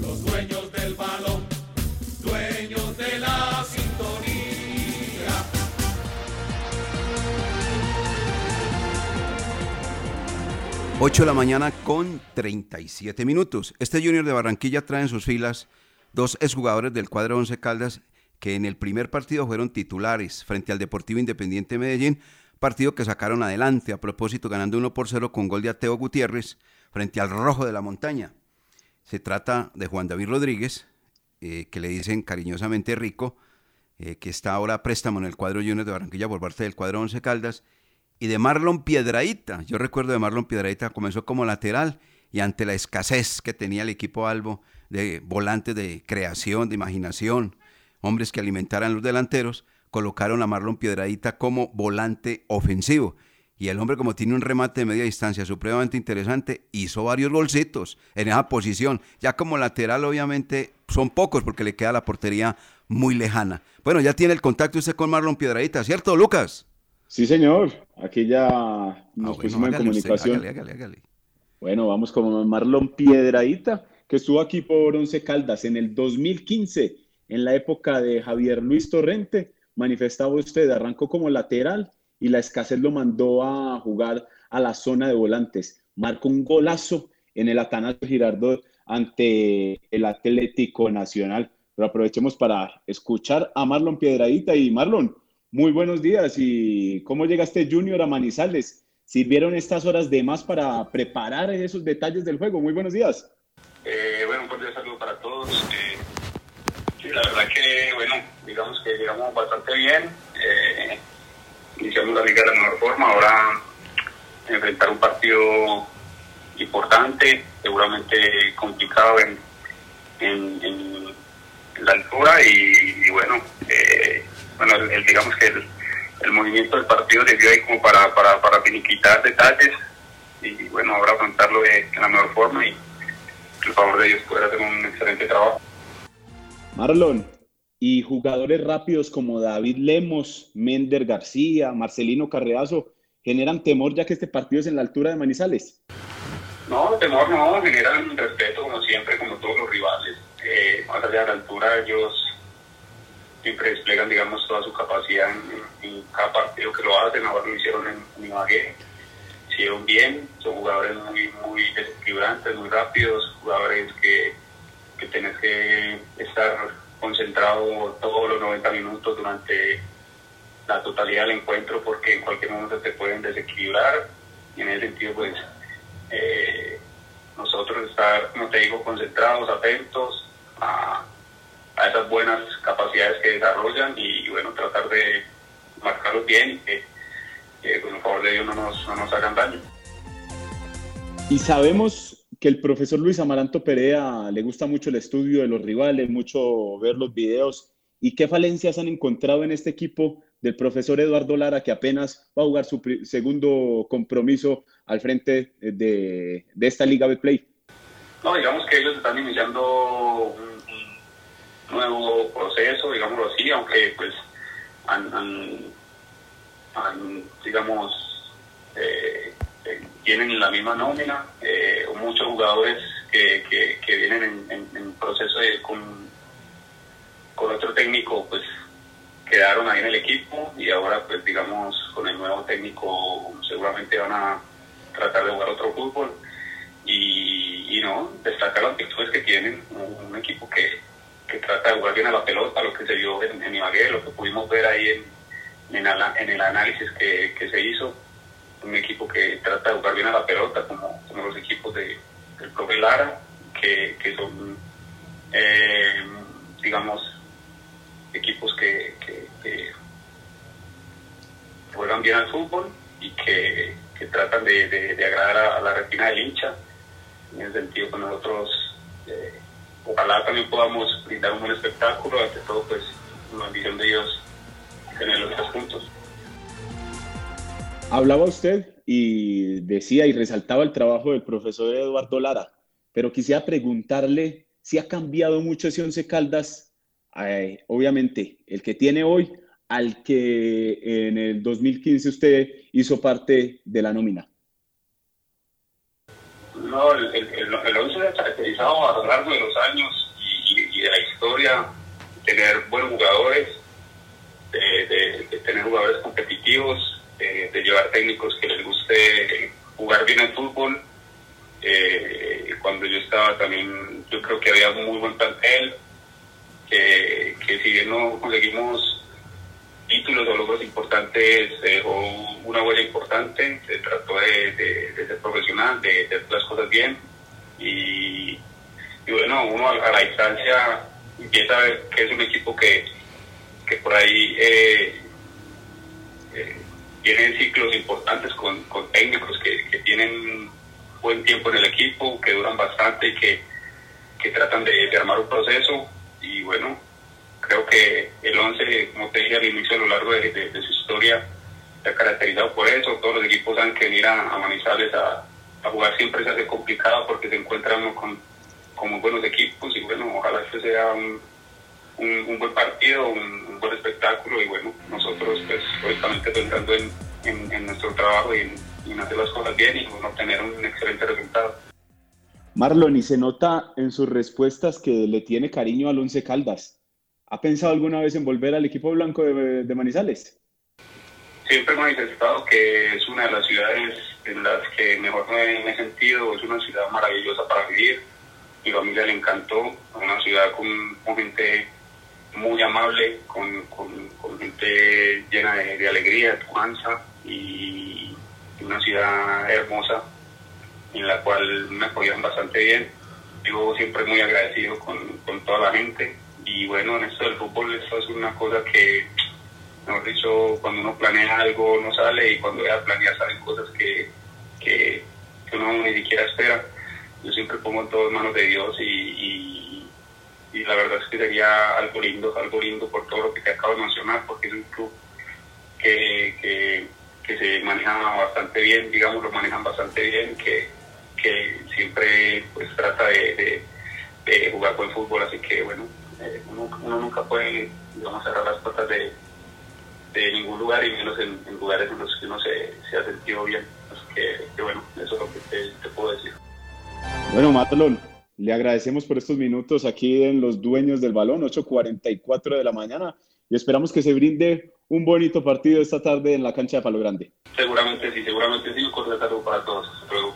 Los dueños del balón, dueños de la sintonía. 8 de la mañana con 37 minutos. Este Junior de Barranquilla trae en sus filas dos exjugadores del cuadro 11 Caldas que en el primer partido fueron titulares frente al Deportivo Independiente Medellín, partido que sacaron adelante a propósito ganando 1 por 0 con gol de Ateo Gutiérrez frente al Rojo de la Montaña. Se trata de Juan David Rodríguez, eh, que le dicen cariñosamente Rico, eh, que está ahora a préstamo en el cuadro Junior de Barranquilla por parte del cuadro 11 Caldas, y de Marlon Piedraíta. Yo recuerdo de Marlon Piedraíta, comenzó como lateral y ante la escasez que tenía el equipo Albo de volantes de creación, de imaginación, hombres que alimentaran los delanteros, colocaron a Marlon Piedraíta como volante ofensivo. Y el hombre, como tiene un remate de media distancia supremamente interesante, hizo varios golcitos en esa posición. Ya como lateral, obviamente, son pocos porque le queda la portería muy lejana. Bueno, ya tiene el contacto usted con Marlon Piedraíta, ¿cierto, Lucas? Sí, señor. Aquí ya nos Ah, bueno, pusimos en usted, comunicación. hágale, hágale, hágale. Bueno, vamos con Marlon Piedradita, que estuvo aquí por Once Caldas en el 2015, en la época de Javier Luis Torrente. Manifestaba usted, arrancó como lateral y la escasez lo mandó a jugar a la zona de volantes. Marcó un golazo en el Atanasio Girardot ante el Atlético Nacional. Pero aprovechemos para escuchar a Marlon Piedradita. Y Marlon, muy buenos días. ¿Y cómo llegaste Junior a Manizales? ¿Sirvieron estas horas de más para preparar esos detalles del juego? Muy buenos días. Eh, bueno, un cordial saludo para todos. Eh, la verdad que, bueno, digamos que llegamos bastante bien. Eh, iniciamos la liga de la mejor forma. Ahora enfrentar un partido importante, seguramente complicado en, en, la altura y, bueno, eh, bueno digamos que el, movimiento del partido le dio ahí como para, para, para finiquitar detalles y bueno, ahora afrontarlo de, la mejor forma y el favor de ellos poder hacer un excelente trabajo. Marlon, y jugadores rápidos como David Lemos, Mender García, Marcelino Carreazo, generan temor ya que este partido es en la altura de Manizales. No, temor no, generan respeto como siempre, como todos los rivales. Eh, más allá de la altura, ellos siempre desplegan, digamos, toda su capacidad en, cada partido que lo hacen. Ahora lo hicieron en, en Ibagué, hicieron bien, son jugadores muy, muy desequilibrantes, muy rápidos, jugadores que, que tenés que estar concentrado todos los 90 minutos durante la totalidad del encuentro porque en cualquier momento te pueden desequilibrar y en ese sentido pues eh, nosotros estar, como te digo, concentrados, atentos a, a esas buenas capacidades que desarrollan y, bueno, tratar de marcarlos bien y que, con el favor de Dios no nos, no nos hagan daño. Y sabemos que el profesor Luis Amaranto Perea le gusta mucho el estudio de los rivales, mucho ver los videos. ¿Y qué falencias han encontrado en este equipo del profesor Eduardo Lara, que apenas va a jugar su segundo compromiso al frente de, de esta Liga Betplay? No, digamos que ellos están iniciando un, nuevo proceso, digámoslo así, aunque pues han, digamos, eh, eh, tienen la misma nómina, eh, muchos jugadores que, que, que vienen en, en- proceso de, con, con otro técnico, pues quedaron ahí en el equipo y ahora pues digamos con el nuevo técnico seguramente van a tratar de jugar otro fútbol. Y, y no, destacar las virtudes que tienen, un, equipo que, que trata de jugar bien a la pelota, lo que se vio en, en Ibagué, lo que pudimos ver ahí en, en el análisis que, que se hizo, un equipo que trata de jugar bien a la pelota, como, como los equipos de, del profe Lara, que, que son, eh, digamos, equipos que, que- que juegan bien al fútbol y que, que tratan de, de- agradar a, la retina del hincha. En ese sentido, pues nosotros eh, ojalá también podamos brindar un buen espectáculo, ante todo pues la ambición de Dios tener los tres puntos. Hablaba usted y decía y resaltaba el trabajo del profesor Eduardo Lara, pero quisiera preguntarle si ha cambiado mucho ese Once Caldas, eh, obviamente el que tiene hoy, al que en el 2015 usted hizo parte de la nómina. No, el, el, el, once se ha caracterizado a lo largo de los años y, de la historia, tener buenos jugadores, de, tener jugadores competitivos, de, llevar técnicos que les guste jugar bien el fútbol. Eh, cuando yo estaba también, yo creo que había un muy buen plantel, que, que si bien no conseguimos títulos o logros importantes, se dejó una huella importante, se trató de, ser profesional, de, hacer las cosas bien y, bueno, uno a, la distancia empieza a ver que es un equipo que, que por ahí eh, eh, tiene ciclos importantes con, técnicos que, que, tienen buen tiempo en el equipo, que duran bastante y que, que tratan de, de armar un proceso y bueno, creo que el 11, como te dije al inicio, a lo largo de, su historia, se ha caracterizado por eso. Todos los equipos saben que venir a, Manizales a, jugar siempre se hace complicado porque se encuentra uno con, muy buenos equipos y bueno, ojalá este sea un, un, buen partido, un, buen espectáculo y bueno, nosotros pues lógicamente pensando en, en, nuestro trabajo y en, hacer las cosas bien y obtener un excelente resultado. Marlon, y se nota en sus respuestas que le tiene cariño al Once Caldas. ¿Ha pensado alguna vez en volver al equipo blanco de, Manizales? Siempre he manifestado que es una de las ciudades en las que mejor me he sentido, es una ciudad maravillosa para vivir. Mi familia le encantó, una ciudad con, gente muy amable, con, gente llena de, alegría, de pujanza y una ciudad hermosa en la cual me apoyan bastante bien. Yo siempre muy agradecido con, con toda la gente y bueno, en esto del fútbol, esto es una cosa que, mejor dicho, cuando uno planea algo no sale y cuando ya planea salen cosas que, que, uno ni siquiera espera. Yo siempre pongo todo en manos de Dios y, y, la verdad es que sería algo lindo, algo lindo por todo lo que te acabo de mencionar, porque es un club que, que, que se maneja bastante bien, digamos, lo manejan bastante bien, que, que siempre pues trata de, de jugar buen fútbol, así que bueno, eh, uno, nunca puede digamos, cerrar las puertas de, de ningún lugar y menos en, lugares en los que uno se, se ha sentido bien. Así que, bueno, eso es lo que te, puedo decir. Bueno, Matalón, le agradecemos por estos minutos aquí en Los Dueños del Balón, 8.44 de la mañana, y esperamos que se brinde un bonito partido esta tarde en la cancha de Palo Grande. Seguramente sí, seguramente sí, un cordial saludo para todos. Hasta luego.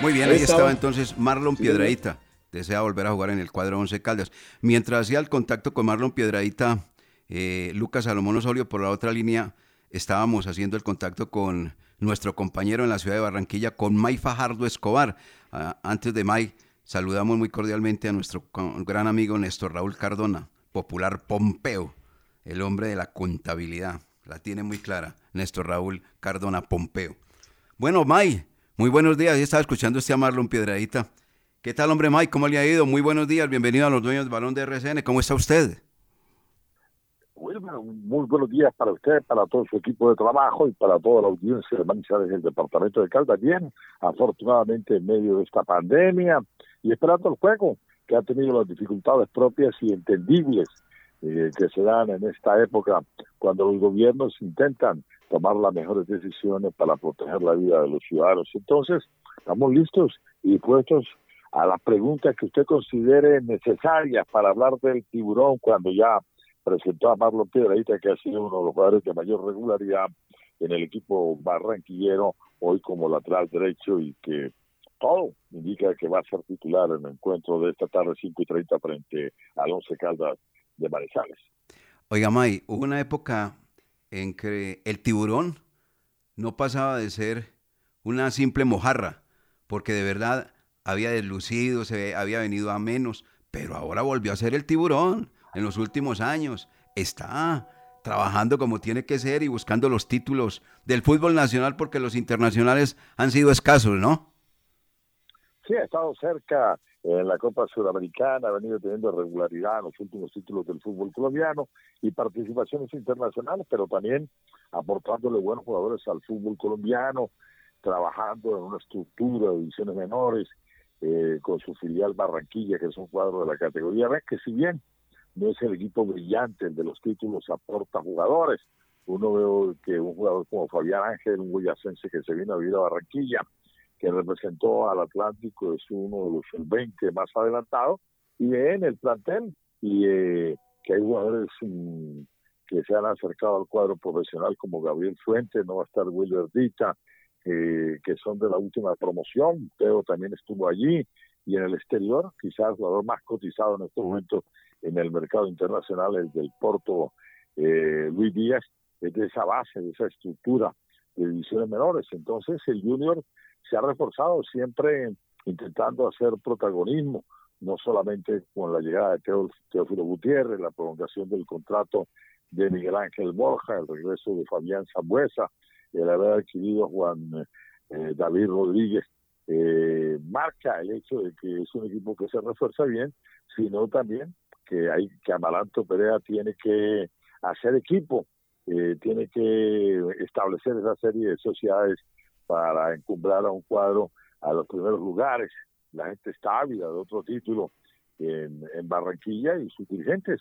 Muy bien, ahí estaba entonces Marlon Piedradita. Desea volver a jugar en el cuadro 11 Caldas. Mientras hacía el contacto con Marlon Piedradita, eh, Lucas Salomón Osorio por la otra línea, estábamos haciendo el contacto con nuestro compañero en la ciudad de Barranquilla, con May Fajardo Escobar. Ah, antes de May, saludamos muy cordialmente a nuestro gran amigo Néstor Raúl Cardona, popular Pompeo, el hombre de la contabilidad. La tiene muy clara, Néstor Raúl Cardona Pompeo. Bueno, May, muy buenos días, ya estaba escuchando este a Marlon Piedradita. ¿Qué tal, hombre Mike? ¿Cómo le ha ido? Muy buenos días, bienvenido a los dueños del balón de RCN. ¿Cómo está usted? Muy buenos días para usted, para todo su equipo de trabajo y para toda la audiencia de Manizales del departamento de Caldas. Bien, afortunadamente en medio de esta pandemia y esperando el juego, que ha tenido las dificultades propias y entendibles eh, que se dan en esta época cuando los gobiernos intentan tomar las mejores decisiones para proteger la vida de los ciudadanos. Entonces, estamos listos y puestos a la pregunta que usted considere necesaria para hablar del tiburón cuando ya presentó a Marlon Piedradita, que ha sido uno de los jugadores de mayor regularidad en el equipo barranquillero, hoy como lateral derecho y que todo indica que va a ser titular en el encuentro de esta tarde 5 y 30 frente al Once Caldas de Manizales. Oiga, May, hubo una época en que el tiburón no pasaba de ser una simple mojarra, porque de verdad había deslucido, se había venido a menos, pero ahora volvió a ser el tiburón en los últimos años. Está trabajando como tiene que ser y buscando los títulos del fútbol nacional porque los internacionales han sido escasos, ¿no? sí, ha estado cerca en la Copa Sudamericana, ha venido teniendo regularidad en los últimos títulos del fútbol colombiano y participaciones internacionales, pero también aportándole buenos jugadores al fútbol colombiano, trabajando en una estructura de divisiones menores, eh, con su filial Barranquilla, que es un cuadro de la categoría B, que si bien no es el equipo brillante, el de los títulos aporta jugadores. Uno veo que un jugador como Fabián Ángel, un guayacense que se vino a vivir a Barranquilla, que representó al Atlántico, es uno de los 20 más adelantados, y ve en el plantel y eh, que hay jugadores mm, que se han acercado al cuadro profesional como Gabriel Fuentes, no va a estar Wilber Dita, eh, que son de la última promoción, Teo también estuvo allí, y en el exterior, quizás el jugador más cotizado en este momento en el mercado internacional es del Porto eh, Luis Díaz, es de esa base, de esa estructura de divisiones menores. Entonces el Junior se ha reforzado siempre intentando hacer protagonismo, no solamente con la llegada de Teófilo Gutiérrez, la prolongación del contrato de Miguel Ángel Borja, el regreso de Fabián Zambuesa, el haber adquirido Juan eh, David Rodríguez, eh, marca el hecho de que es un equipo que se refuerza bien, sino también que hay que Amalanto Perea tiene que hacer equipo, eh, tiene que establecer esa serie de sociedades para encumbrar a un cuadro a los primeros lugares. La gente está ávida de otro título en, Barranquilla y sus dirigentes,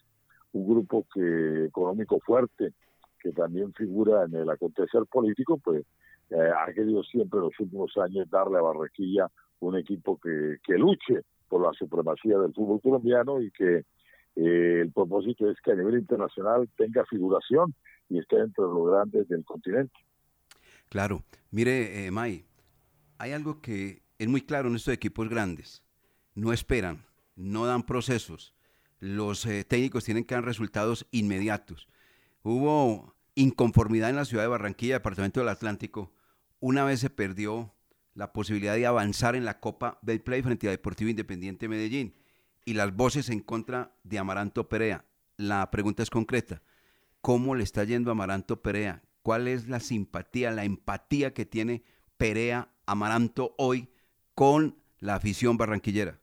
un grupo que económico fuerte que también figura en el acontecer político, pues eh, ha querido siempre en los últimos años darle a Barranquilla un equipo que, que luche por la supremacía del fútbol colombiano y que eh, el propósito es que a nivel internacional tenga figuración y esté entre los grandes del continente. Claro, mire, eh, May, hay algo que es muy claro en estos equipos grandes. No esperan, no dan procesos. Los eh, técnicos tienen que dar resultados inmediatos. Hubo inconformidad en la ciudad de Barranquilla, departamento del Atlántico. Una vez se perdió la posibilidad de avanzar en la Copa Play frente a Deportivo Independiente Medellín y las voces en contra de Amaranto Perea. La pregunta es concreta. ¿Cómo le está yendo a Amaranto Perea? cuál es la simpatía, la empatía que tiene Perea Amaranto hoy con la afición barranquillera.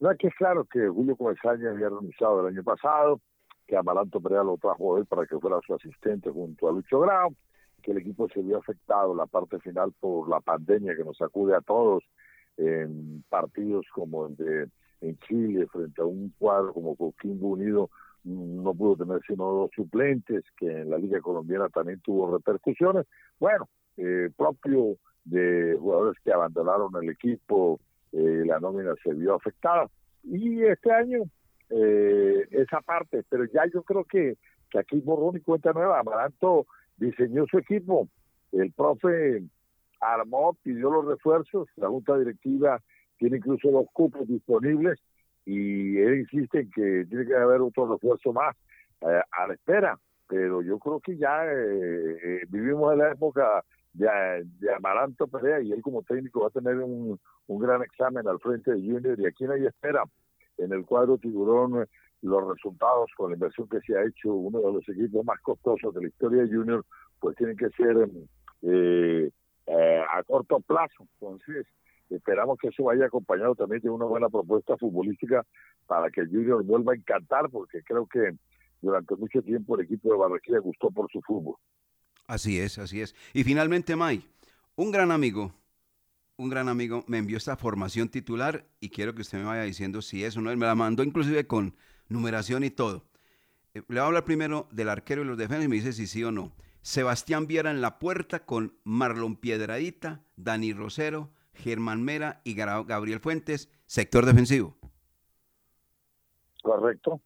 No, que es claro que Julio Comesaña había renunciado el año pasado, que Amaranto Perea lo trajo hoy para que fuera su asistente junto a Lucho Grau, que el equipo se vio afectado la parte final por la pandemia que nos sacude a todos en partidos como el de en Chile frente a un cuadro como Coquimbo Unido no pudo tener sino dos suplentes, que en la Liga Colombiana también tuvo repercusiones. Bueno, eh, propio de jugadores que abandonaron el equipo, eh, la nómina se vio afectada. Y este año, eh, esa parte, pero ya yo creo que, aquí borrón y cuenta nueva. Amaranto diseñó su equipo, el profe armó, pidió los refuerzos, la junta directiva tiene incluso los cupos disponibles y él insiste en que tiene que haber otro refuerzo más eh, a la espera, pero yo creo que ya eh, eh, vivimos en la época de, de, Amaranto Perea y él como técnico va a tener un, un gran examen al frente de Junior y aquí hay espera. En el cuadro Tiburón los resultados con la inversión que se ha hecho, uno de los equipos más costosos de la historia de Junior, pues tienen que ser a corto plazo. Entonces, Esperamos que eso vaya acompañado también de una buena propuesta futbolística para que el Junior vuelva a encantar, porque creo que durante mucho tiempo el equipo de Barranquilla gustó por su fútbol. Así es, así es. Y finalmente, May, un gran amigo, un gran amigo me envió esta formación titular y quiero que usted me vaya diciendo si eso no. Él me la mandó inclusive con numeración y todo. Eh, le voy a hablar primero del arquero y los defensas y me dice si sí o no. Sebastián Viera en la puerta con Marlon Piedradita, Dani Rosero, Germán Mera y Gabriel Fuentes, sector defensivo. Correcto.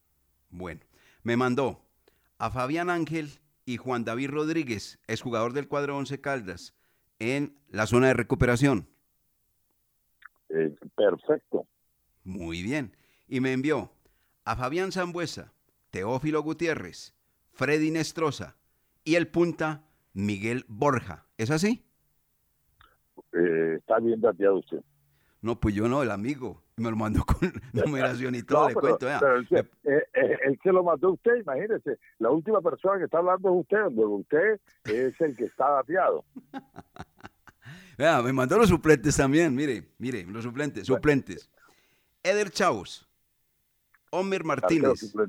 Bueno, me mandó a Fabián Ángel y Juan David Rodríguez, es jugador del cuadro 11 Caldas, en la zona de recuperación. Eh, perfecto. Muy bien. Y me envió a Fabián Zambuesa, Teófilo Gutiérrez, Freddy Nestroza y el punta Miguel Borja. ¿Es así? Eh, está bien dateado usted. No, pues yo no, el amigo. Me lo mandó con [laughs] numeración y todo, le cuento. el, que, eh, eh, lo mandó usted, imagínese. La última persona que está hablando es usted, luego usted es el que está dateado. [laughs] Vea, me mandó los suplentes también, mire, mire, los suplentes, suplentes. Eder Chavos, Homer Martínez. Eso,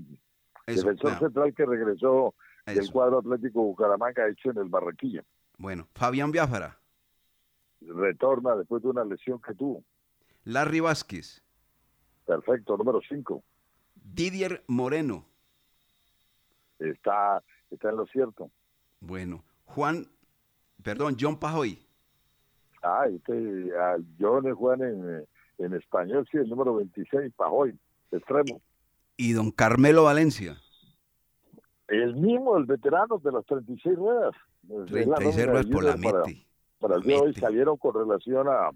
Defensor central que regresó del Eso. cuadro Atlético Bucaramanga hecho en el Barranquilla. Bueno, Fabián Biafara, Retorna después de una lesión que tuvo. Larry Vázquez, Perfecto, número 5. Didier Moreno, Está, está en lo cierto. bueno, Juan, perdón, John Pajoy, Ah, este, ah, John Juan en, en español, sí, el número 26, Pajoy, extremo. y don Carmelo Valencia. El mismo, el veterano de las 36 ruedas. Es la 36 nómina ruedas por la para- mete. Para el día de hoy salieron con relación a,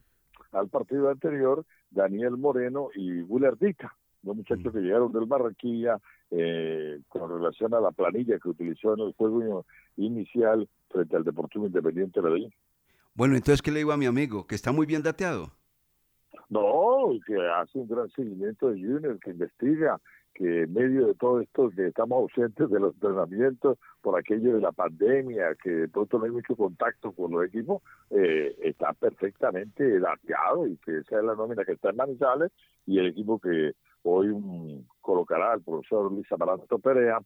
al partido anterior Daniel Moreno y Willer Dica, dos muchachos que llegaron del Barranquilla eh, con relación a la planilla que utilizó en el juego inicial frente al Deportivo Independiente de Medellín. Bueno, entonces, ¿qué le digo a mi amigo? Que está muy bien dateado. No, que hace un gran seguimiento de Junior, que investiga, que en medio de todo esto que estamos ausentes de los entrenamientos por aquello de la pandemia, que pronto no hay mucho contacto con los equipos, eh, está perfectamente dateado y que esa es la nómina que está en Manizales y el equipo que hoy mm, colocará al profesor Luis Amaranto Perea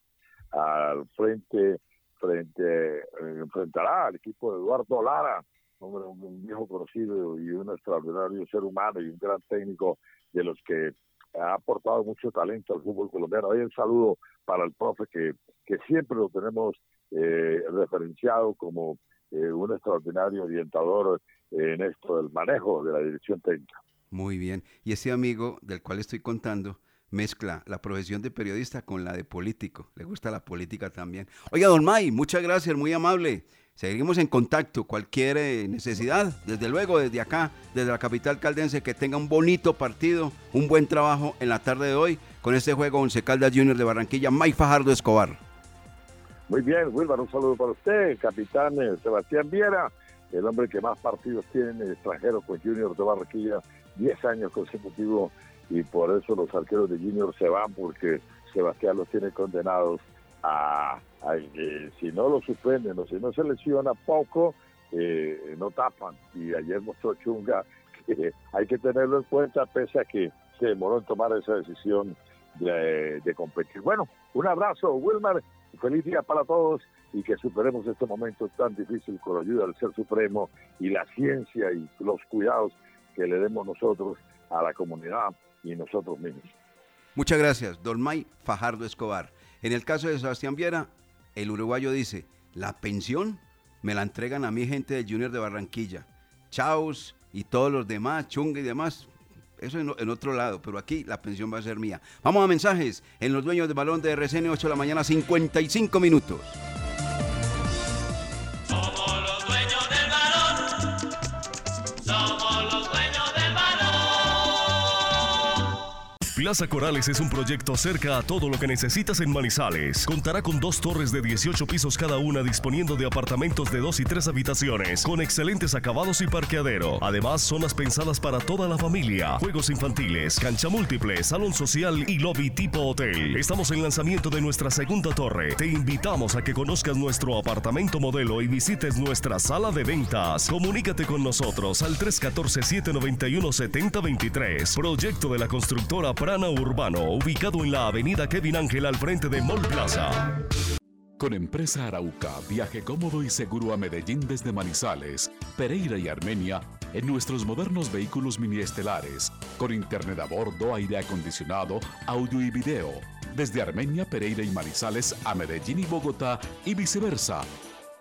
al frente, frente, eh, enfrentará al equipo de Eduardo Lara, hombre, un viejo conocido y un extraordinario ser humano y un gran técnico de los que ha aportado mucho talento al fútbol colombiano. Hay un saludo para el profe que, que siempre lo tenemos eh, referenciado como eh, un extraordinario orientador en esto del manejo de la dirección técnica. Muy bien. Y ese amigo del cual estoy contando mezcla la profesión de periodista con la de político. Le gusta la política también. Oiga, don May, muchas gracias, muy amable. Seguimos en contacto. Cualquier eh, necesidad, desde luego, desde acá, desde la capital caldense, que tenga un bonito partido, un buen trabajo en la tarde de hoy con este juego Once Caldas Junior de Barranquilla, May Fajardo Escobar. Muy bien, Wilmar, un saludo para usted, capitán eh, Sebastián Viera, el hombre que más partidos tiene en el extranjero con Junior de Barranquilla, 10 años consecutivos, y por eso los arqueros de Junior se van, porque Sebastián los tiene condenados si no lo suspenden o si no se lesiona poco, eh, no tapan. Y ayer mostró Chunga [laughs] hay que tenerlo en cuenta, pese a que se demoró en tomar esa decisión de, competir. Bueno, un abrazo, Wilmar, feliz día para todos y que superemos este momento tan difícil con la ayuda del Ser Supremo y la ciencia y los cuidados que le demos nosotros a la comunidad y nosotros mismos. Muchas gracias, Don May Fajardo Escobar. En el caso de Sebastián Viera, el uruguayo dice, la pensión me la entregan a mi gente del Junior de Barranquilla. Chaos y todos los demás, Chunga y demás. Eso en, en otro lado, pero aquí la pensión va a ser mía. Vamos a mensajes en los dueños de balón de RCN 8 de la mañana, 55 minutos. Plaza Corales es un proyecto cerca a todo lo que necesitas en Manizales. Contará con dos torres de 18 pisos cada una disponiendo de apartamentos de dos y tres habitaciones con excelentes acabados y parqueadero. Además, zonas pensadas para toda la familia. Juegos infantiles, cancha múltiple, salón social y lobby tipo hotel. Estamos en lanzamiento de nuestra segunda torre. Te invitamos a que conozcas nuestro apartamento modelo y visites nuestra sala de ventas. Comunícate con nosotros al 314-791-7023. Proyecto de la constructora Urbano, ubicado en la avenida Kevin Ángel al frente de Mall Plaza. Con Empresa Arauca, viaje cómodo y seguro a Medellín desde Manizales, Pereira y Armenia en nuestros modernos vehículos mini estelares, con internet a bordo, aire acondicionado, audio y video. Desde Armenia, Pereira y Manizales a Medellín y Bogotá y viceversa.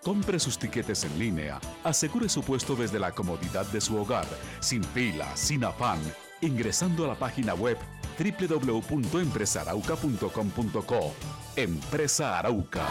Compre sus tiquetes en línea, asegure su puesto desde la comodidad de su hogar, sin fila, sin afán, ingresando a la página web www.empresarauca.com.co. Empresa Arauca.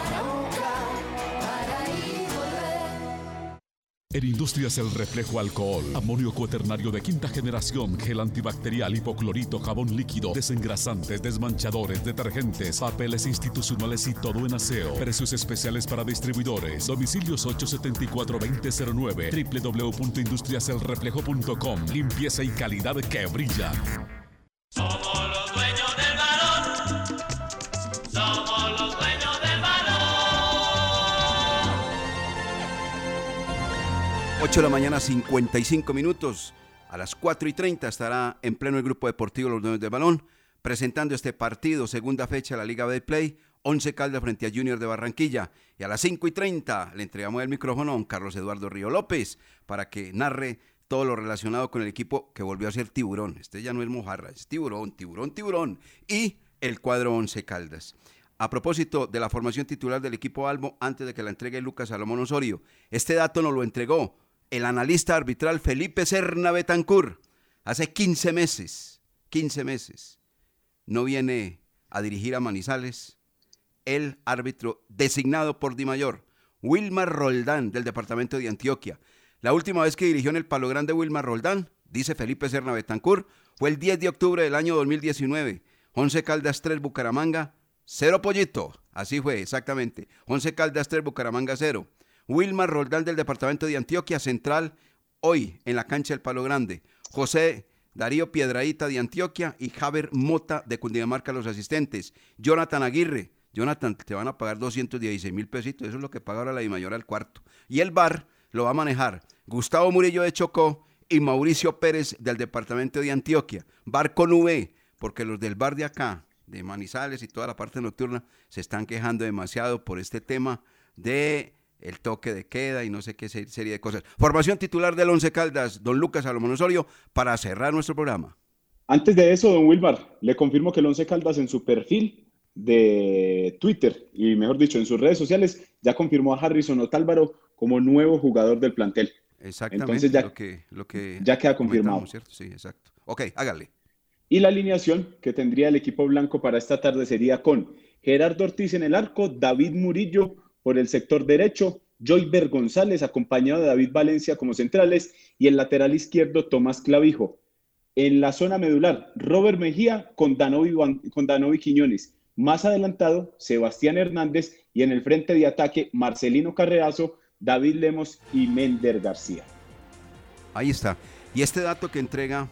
En Industrias El Reflejo Alcohol, amonio cuaternario de quinta generación, gel antibacterial, hipoclorito, jabón líquido, desengrasantes, desmanchadores, detergentes, papeles institucionales y todo en aseo. Precios especiales para distribuidores. Domicilios 874-2009, www.industriaselreflejo.com. Limpieza y calidad que brilla. Somos los 8 de la mañana, 55 minutos. A las 4 y 30 estará en pleno el grupo deportivo Los Dueños del Balón, presentando este partido, segunda fecha de la Liga de Play, 11 Caldas frente a Junior de Barranquilla. Y a las 5 y 30 le entregamos el micrófono a don Carlos Eduardo Río López para que narre todo lo relacionado con el equipo que volvió a ser tiburón. Este ya no es mojarra, es tiburón, tiburón, tiburón. Y el cuadro 11 Caldas. A propósito de la formación titular del equipo Albo, antes de que la entregue Lucas Salomón Osorio, este dato nos lo entregó el analista arbitral Felipe Serna Betancur hace 15 meses. 15 meses. No viene a dirigir a Manizales el árbitro designado por Di Mayor, Wilmar Roldán, del departamento de Antioquia. La última vez que dirigió en el Palo Grande Wilmar Roldán, dice Felipe Serna Betancur, fue el 10 de octubre del año 2019. Once Caldas 3, Bucaramanga, 0 Pollito. Así fue, exactamente. Once Caldas 3, Bucaramanga 0. Wilmar Roldán del departamento de Antioquia Central, hoy en la cancha del Palo Grande. José Darío Piedraíta de Antioquia y Javier Mota de Cundinamarca, los asistentes. Jonathan Aguirre. Jonathan, te van a pagar 216 mil pesitos, eso es lo que paga ahora la mayor al cuarto. Y el bar lo va a manejar Gustavo Murillo de Chocó y Mauricio Pérez del departamento de Antioquia. Bar con V, porque los del bar de acá, de Manizales y toda la parte nocturna, se están quejando demasiado por este tema de el toque de queda y no sé qué serie de cosas. Formación titular del Once Caldas, don Lucas Salomón Osorio, para cerrar nuestro programa. Antes de eso, don Wilmar, le confirmo que el Once Caldas en su perfil de Twitter y mejor dicho en sus redes sociales ya confirmó a Harrison Otálvaro como nuevo jugador del plantel. Exactamente. Entonces ya, lo que, lo que ya queda confirmado. ¿cierto? Sí, exacto. Ok, hágale. Y la alineación que tendría el equipo blanco para esta tarde sería con Gerardo Ortiz en el arco, David Murillo por el sector derecho, Joyber González acompañado de David Valencia como centrales y el lateral izquierdo Tomás Clavijo. En la zona medular, Robert Mejía con Danovi, Quiñones. Más adelantado, Sebastián Hernández y en el frente de ataque, Marcelino Carreazo, David Lemos y Mender García. Ahí está. Y este dato que entrega